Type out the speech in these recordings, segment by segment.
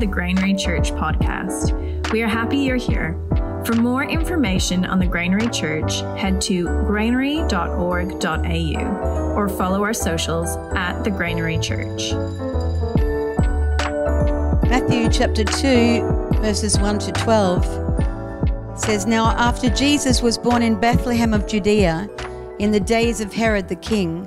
the Granary Church podcast. We are happy you're here. For more information on the Granary Church, head to granary.org.au or follow our socials at the Granary Church. Matthew chapter 2, verses 1 to 12 says, Now after Jesus was born in Bethlehem of Judea, in the days of Herod the king,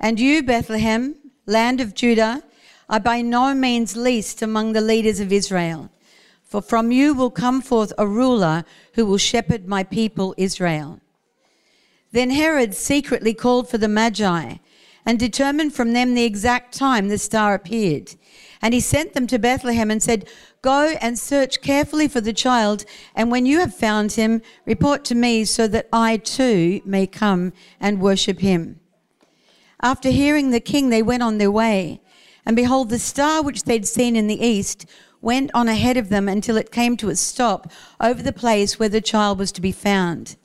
And you, Bethlehem, land of Judah, are by no means least among the leaders of Israel. For from you will come forth a ruler who will shepherd my people Israel. Then Herod secretly called for the Magi and determined from them the exact time the star appeared. And he sent them to Bethlehem and said, Go and search carefully for the child, and when you have found him, report to me so that I too may come and worship him. After hearing the king, they went on their way. And behold, the star which they'd seen in the east went on ahead of them until it came to a stop over the place where the child was to be found.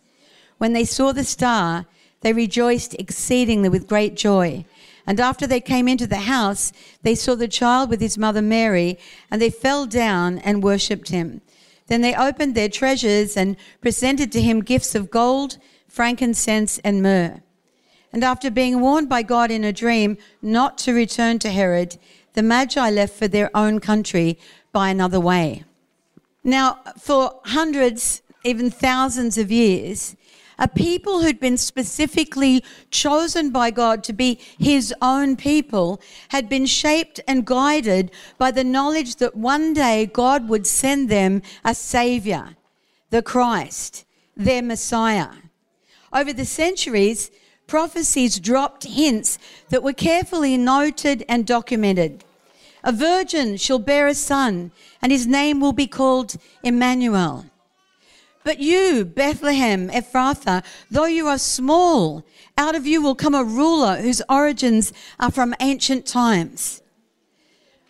When they saw the star, they rejoiced exceedingly with great joy. And after they came into the house, they saw the child with his mother Mary, and they fell down and worshipped him. Then they opened their treasures and presented to him gifts of gold, frankincense, and myrrh. And after being warned by God in a dream not to return to Herod, the Magi left for their own country by another way. Now, for hundreds, even thousands of years, a people who'd been specifically chosen by God to be his own people had been shaped and guided by the knowledge that one day God would send them a savior, the Christ, their Messiah. Over the centuries, prophecies dropped hints that were carefully noted and documented. A virgin shall bear a son, and his name will be called Emmanuel. But you, Bethlehem, Ephrathah, though you are small, out of you will come a ruler whose origins are from ancient times.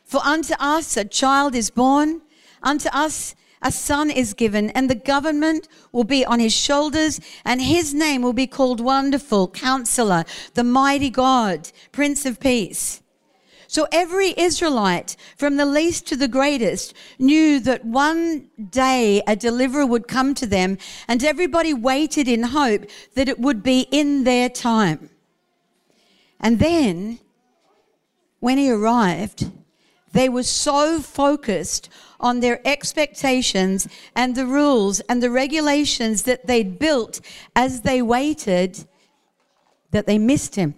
For unto us a child is born, unto us a son is given, and the government will be on his shoulders, and his name will be called Wonderful, Counselor, the Mighty God, Prince of Peace. So every Israelite, from the least to the greatest, knew that one day a deliverer would come to them, and everybody waited in hope that it would be in their time. And then, when he arrived, they were so focused on their expectations and the rules and the regulations that they'd built as they waited that they missed him.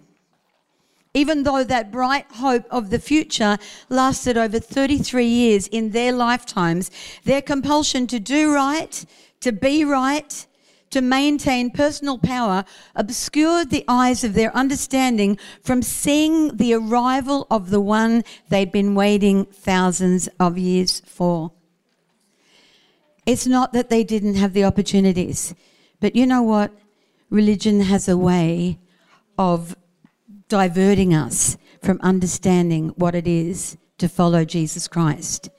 Even though that bright hope of the future lasted over 33 years in their lifetimes, their compulsion to do right, to be right, to maintain personal power obscured the eyes of their understanding from seeing the arrival of the one they'd been waiting thousands of years for. It's not that they didn't have the opportunities, but you know what? Religion has a way of diverting us from understanding what it is to follow Jesus Christ.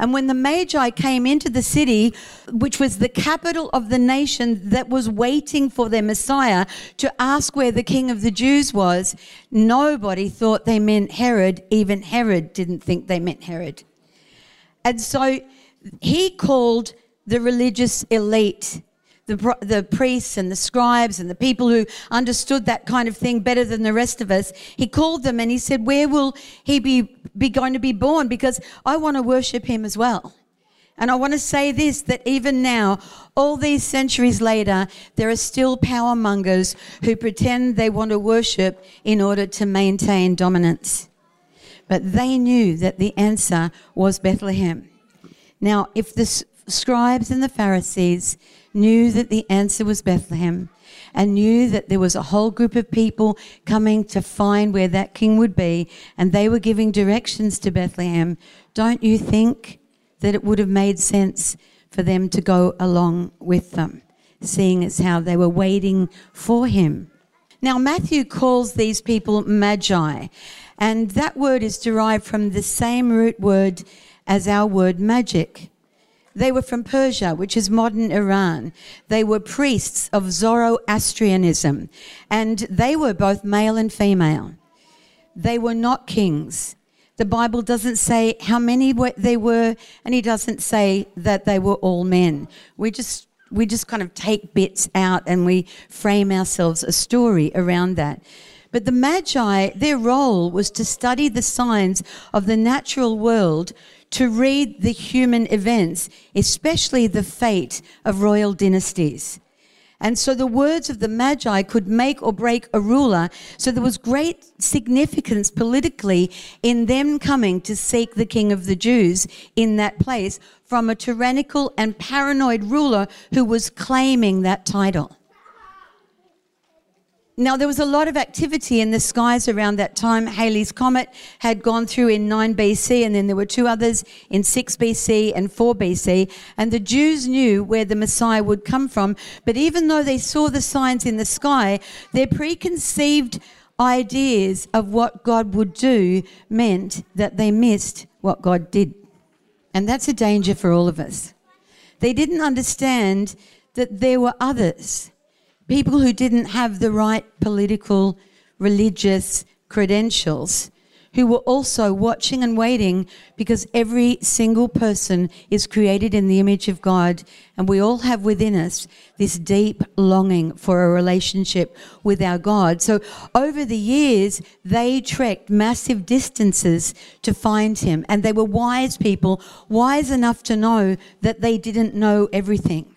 And when the Magi came into the city, which was the capital of the nation that was waiting for their Messiah to ask where the King of the Jews was, nobody thought they meant Herod. Even Herod didn't think they meant Herod. And so he called the religious elite the, the priests and the scribes and the people who understood that kind of thing better than the rest of us, he called them and he said, Where will he be, be going to be born? Because I want to worship him as well. And I want to say this that even now, all these centuries later, there are still power mongers who pretend they want to worship in order to maintain dominance. But they knew that the answer was Bethlehem. Now, if the scribes and the Pharisees knew that the answer was Bethlehem, and knew that there was a whole group of people coming to find where that king would be, and they were giving directions to Bethlehem, don't you think that it would have made sense for them to go along with them, seeing as how they were waiting for him? Now, Matthew calls these people magi, and that word is derived from the same root word as our word magic. They were from Persia, which is modern Iran. They were priests of Zoroastrianism, and they were both male and female. They were not kings. The Bible doesn't say how many they were, and he doesn't say that they were all men. We just we just kind of take bits out and we frame ourselves a story around that. But the Magi, their role was to study the signs of the natural world, to read the human events, especially the fate of royal dynasties. And so the words of the Magi could make or break a ruler. So there was great significance politically in them coming to seek the King of the Jews in that place from a tyrannical and paranoid ruler who was claiming that title. Now, there was a lot of activity in the skies around that time. Halley's Comet had gone through in 9 BC, and then there were two others in 6 BC and 4 BC. And the Jews knew where the Messiah would come from. But even though they saw the signs in the sky, their preconceived ideas of what God would do meant that they missed what God did. And that's a danger for all of us. They didn't understand that there were others people who didn't have the right political, religious credentials, who were also watching and waiting because every single person is created in the image of God, and we all have within us this deep longing for a relationship with our God. So, over the years, they trekked massive distances to find Him, and they were wise people, wise enough to know that they didn't know everything.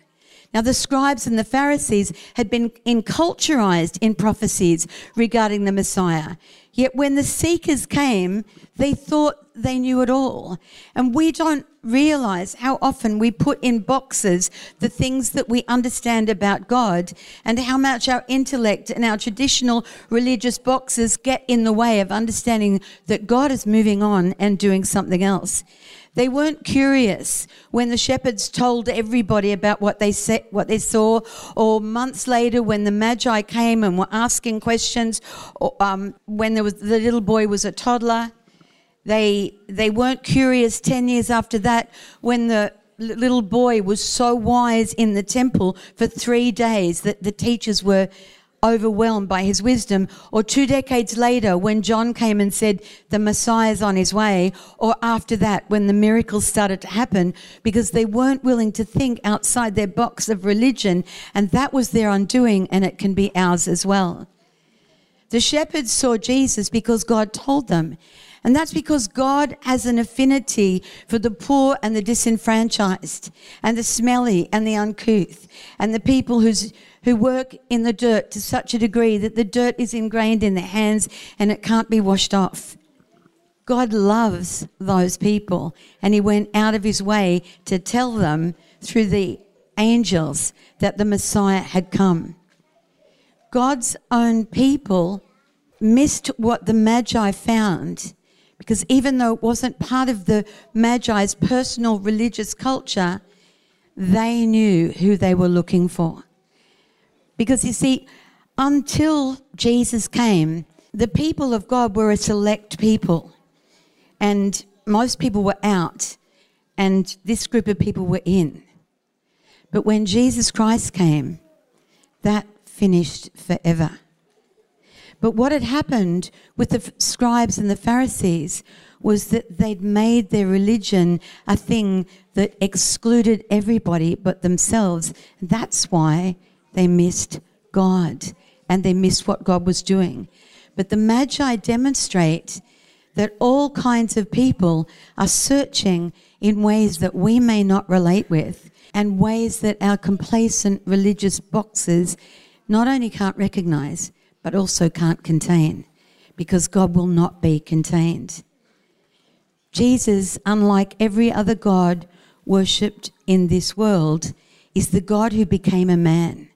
Now, the scribes and the Pharisees had been enculturized in prophecies regarding the Messiah. Yet when the seekers came, they thought they knew it all. And we don't realize how often we put in boxes the things that we understand about God and how much our intellect and our traditional religious boxes get in the way of understanding that God is moving on and doing something else. They weren't curious when the shepherds told everybody about what they what they saw, or months later when the magi came and were asking questions, or, um, when there was the little boy was a toddler. They they weren't curious. Ten years after that, when the little boy was so wise in the temple for three days that the teachers were overwhelmed by his wisdom, or two decades later when John came and said the Messiah's on his way, or after that when the miracles started to happen because they weren't willing to think outside their box of religion, and that was their undoing, and it can be ours as well. The shepherds saw Jesus because God told them. And that's because God has an affinity for the poor and the disenfranchised, and the smelly and the uncouth, and the people who's who work in the dirt to such a degree that the dirt is ingrained in their hands and it can't be washed off. God loves those people, and He went out of His way to tell them through the angels that the Messiah had come. God's own people missed what the Magi found because even though it wasn't part of the Magi's personal religious culture, they knew who they were looking for. Because you see, until Jesus came, the people of God were a select people, and most people were out, and this group of people were in. But when Jesus Christ came, that finished forever. But what had happened with the scribes and the Pharisees was that they'd made their religion a thing that excluded everybody but themselves. That's why they missed God and they missed what God was doing. But the Magi demonstrate that all kinds of people are searching in ways that we may not relate with and ways that our complacent religious boxes not only can't recognize, but also can't contain, because God will not be contained. Jesus, unlike every other God worshipped in this world, is the God who became a man.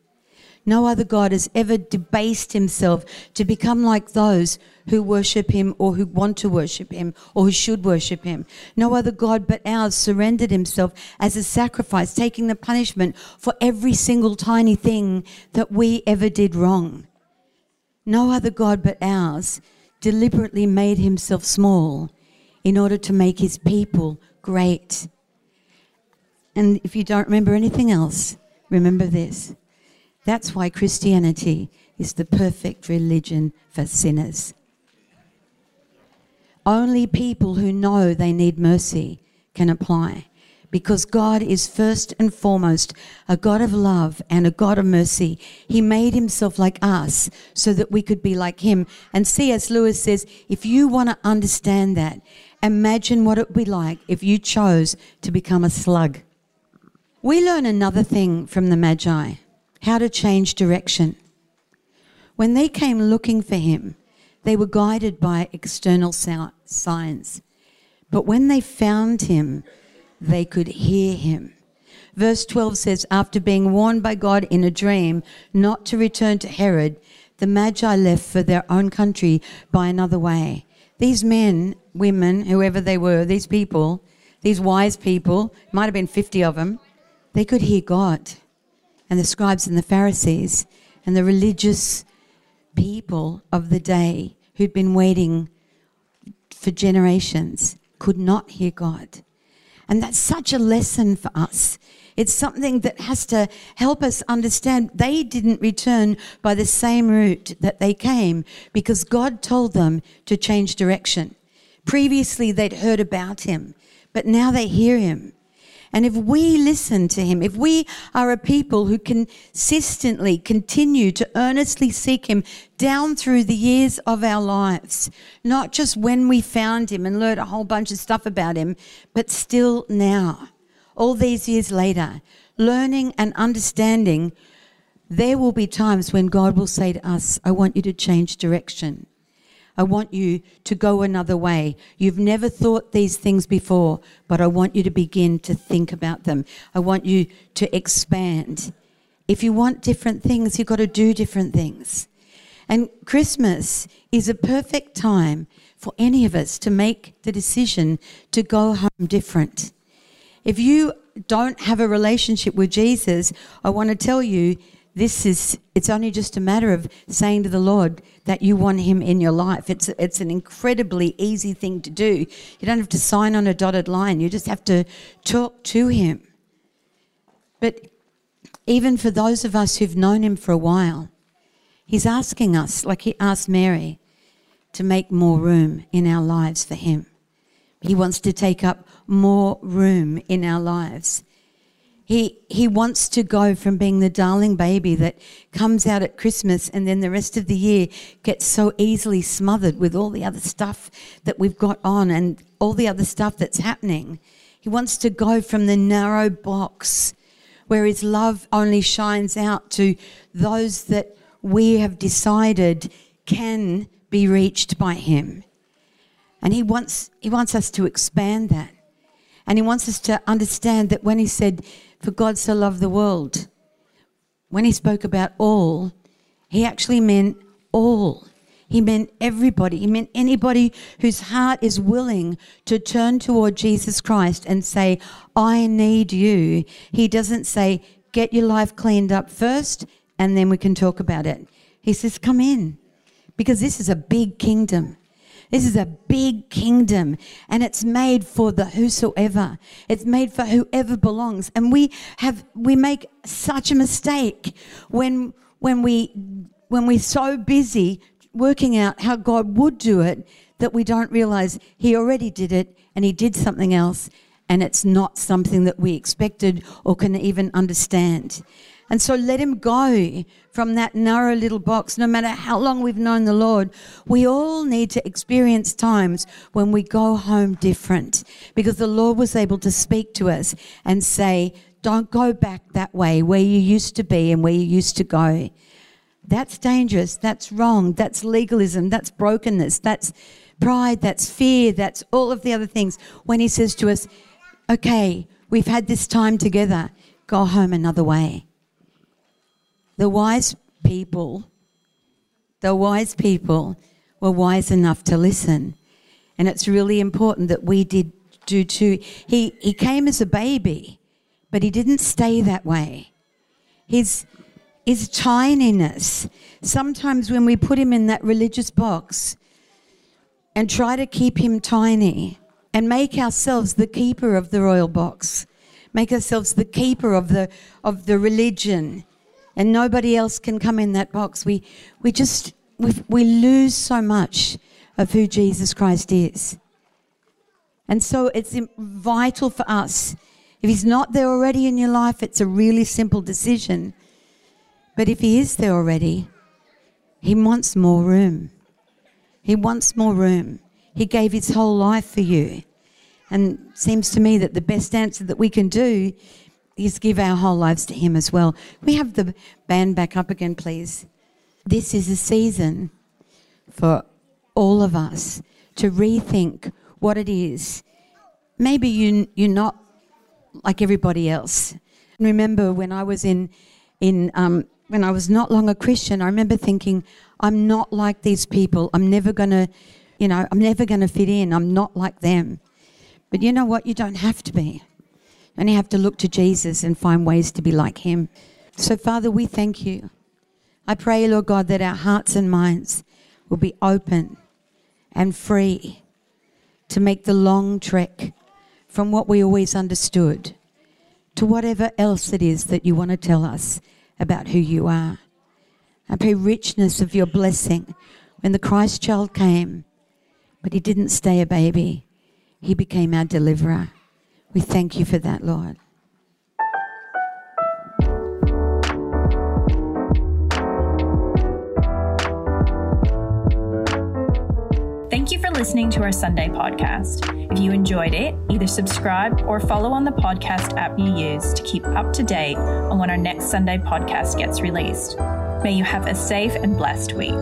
No other God has ever debased himself to become like those who worship him or who want to worship him or who should worship him. No other God but ours surrendered himself as a sacrifice, taking the punishment for every single tiny thing that we ever did wrong. No other God but ours deliberately made himself small in order to make his people great. And if you don't remember anything else, remember this. That's why Christianity is the perfect religion for sinners. Only people who know they need mercy can apply because God is first and foremost a God of love and a God of mercy. He made himself like us so that we could be like him. And C.S. Lewis says, if you want to understand that, imagine what it would be like if you chose to become a slug. We learn another thing from the Magi how to change direction. When they came looking for him, they were guided by external signs. But when they found him, they could hear him. Verse 12 says, After being warned by God in a dream not to return to Herod, the Magi left for their own country by another way. These men, women, whoever they were, these people, these wise people, might have been 50 of them, they could hear God and the scribes and the Pharisees and the religious people of the day who'd been waiting for generations could not hear God. And that's such a lesson for us. It's something that has to help us understand they didn't return by the same route that they came because God told them to change direction. Previously, they'd heard about him, but now they hear him. And if we listen to him, if we are a people who consistently continue to earnestly seek him down through the years of our lives, not just when we found him and learned a whole bunch of stuff about him, but still now, all these years later, learning and understanding, there will be times when God will say to us, I want you to change direction. I want you to go another way. You've never thought these things before, but I want you to begin to think about them. I want you to expand. If you want different things, you've got to do different things. And Christmas is a perfect time for any of us to make the decision to go home different. If you don't have a relationship with Jesus, I want to tell you this is it's only just a matter of saying to the Lord that you want him in your life. It's it's an incredibly easy thing to do. You don't have to sign on a dotted line. You just have to talk to him. But even for those of us who've known him for a while, he's asking us, like he asked Mary, to make more room in our lives for him. He wants to take up more room in our lives. He, he wants to go from being the darling baby that comes out at Christmas and then the rest of the year gets so easily smothered with all the other stuff that we've got on and all the other stuff that's happening. He wants to go from the narrow box where his love only shines out to those that we have decided can be reached by him. And he wants, he wants us to expand that. And he wants us to understand that when he said, For God so loved the world, when he spoke about all, he actually meant all. He meant everybody. He meant anybody whose heart is willing to turn toward Jesus Christ and say, I need you. He doesn't say, Get your life cleaned up first and then we can talk about it. He says, Come in because this is a big kingdom. This is a big kingdom and it's made for the whosoever. It's made for whoever belongs. And we have we make such a mistake when when we when we're so busy working out how God would do it that we don't realize he already did it and he did something else and it's not something that we expected or can even understand. And so let him go from that narrow little box. No matter how long we've known the Lord, we all need to experience times when we go home different because the Lord was able to speak to us and say, don't go back that way where you used to be and where you used to go. That's dangerous. That's wrong. That's legalism. That's brokenness. That's pride. That's fear. That's all of the other things. When he says to us, okay, we've had this time together, go home another way. The wise people, the wise people were wise enough to listen. And it's really important that we did do too. He, he came as a baby, but he didn't stay that way. His, his tininess, sometimes when we put him in that religious box and try to keep him tiny and make ourselves the keeper of the royal box, make ourselves the keeper of the, of the religion, and nobody else can come in that box, we, we just we, we lose so much of who Jesus Christ is. And so it's vital for us. If He's not there already in your life, it's a really simple decision. But if He is there already, He wants more room. He wants more room. He gave His whole life for you. And seems to me that the best answer that we can do is give our whole lives to Him as well. We have the band back up again, please. This is a season for all of us to rethink what it is. Maybe you, you're not like everybody else. Remember when I was in, in um, when I was not long a Christian, I remember thinking, I'm not like these people. I'm never going to, you know, I'm never going to fit in. I'm not like them. But you know what? You don't have to be. You only have to look to Jesus and find ways to be like him. So, Father, we thank you. I pray, Lord God, that our hearts and minds will be open and free to make the long trek from what we always understood to whatever else it is that you want to tell us about who you are. I pray richness of your blessing when the Christ child came, but he didn't stay a baby, he became our deliverer. We thank you for that, Lord. Thank you for listening to our Sunday podcast. If you enjoyed it, either subscribe or follow on the podcast app you use to keep up to date on when our next Sunday podcast gets released. May you have a safe and blessed week.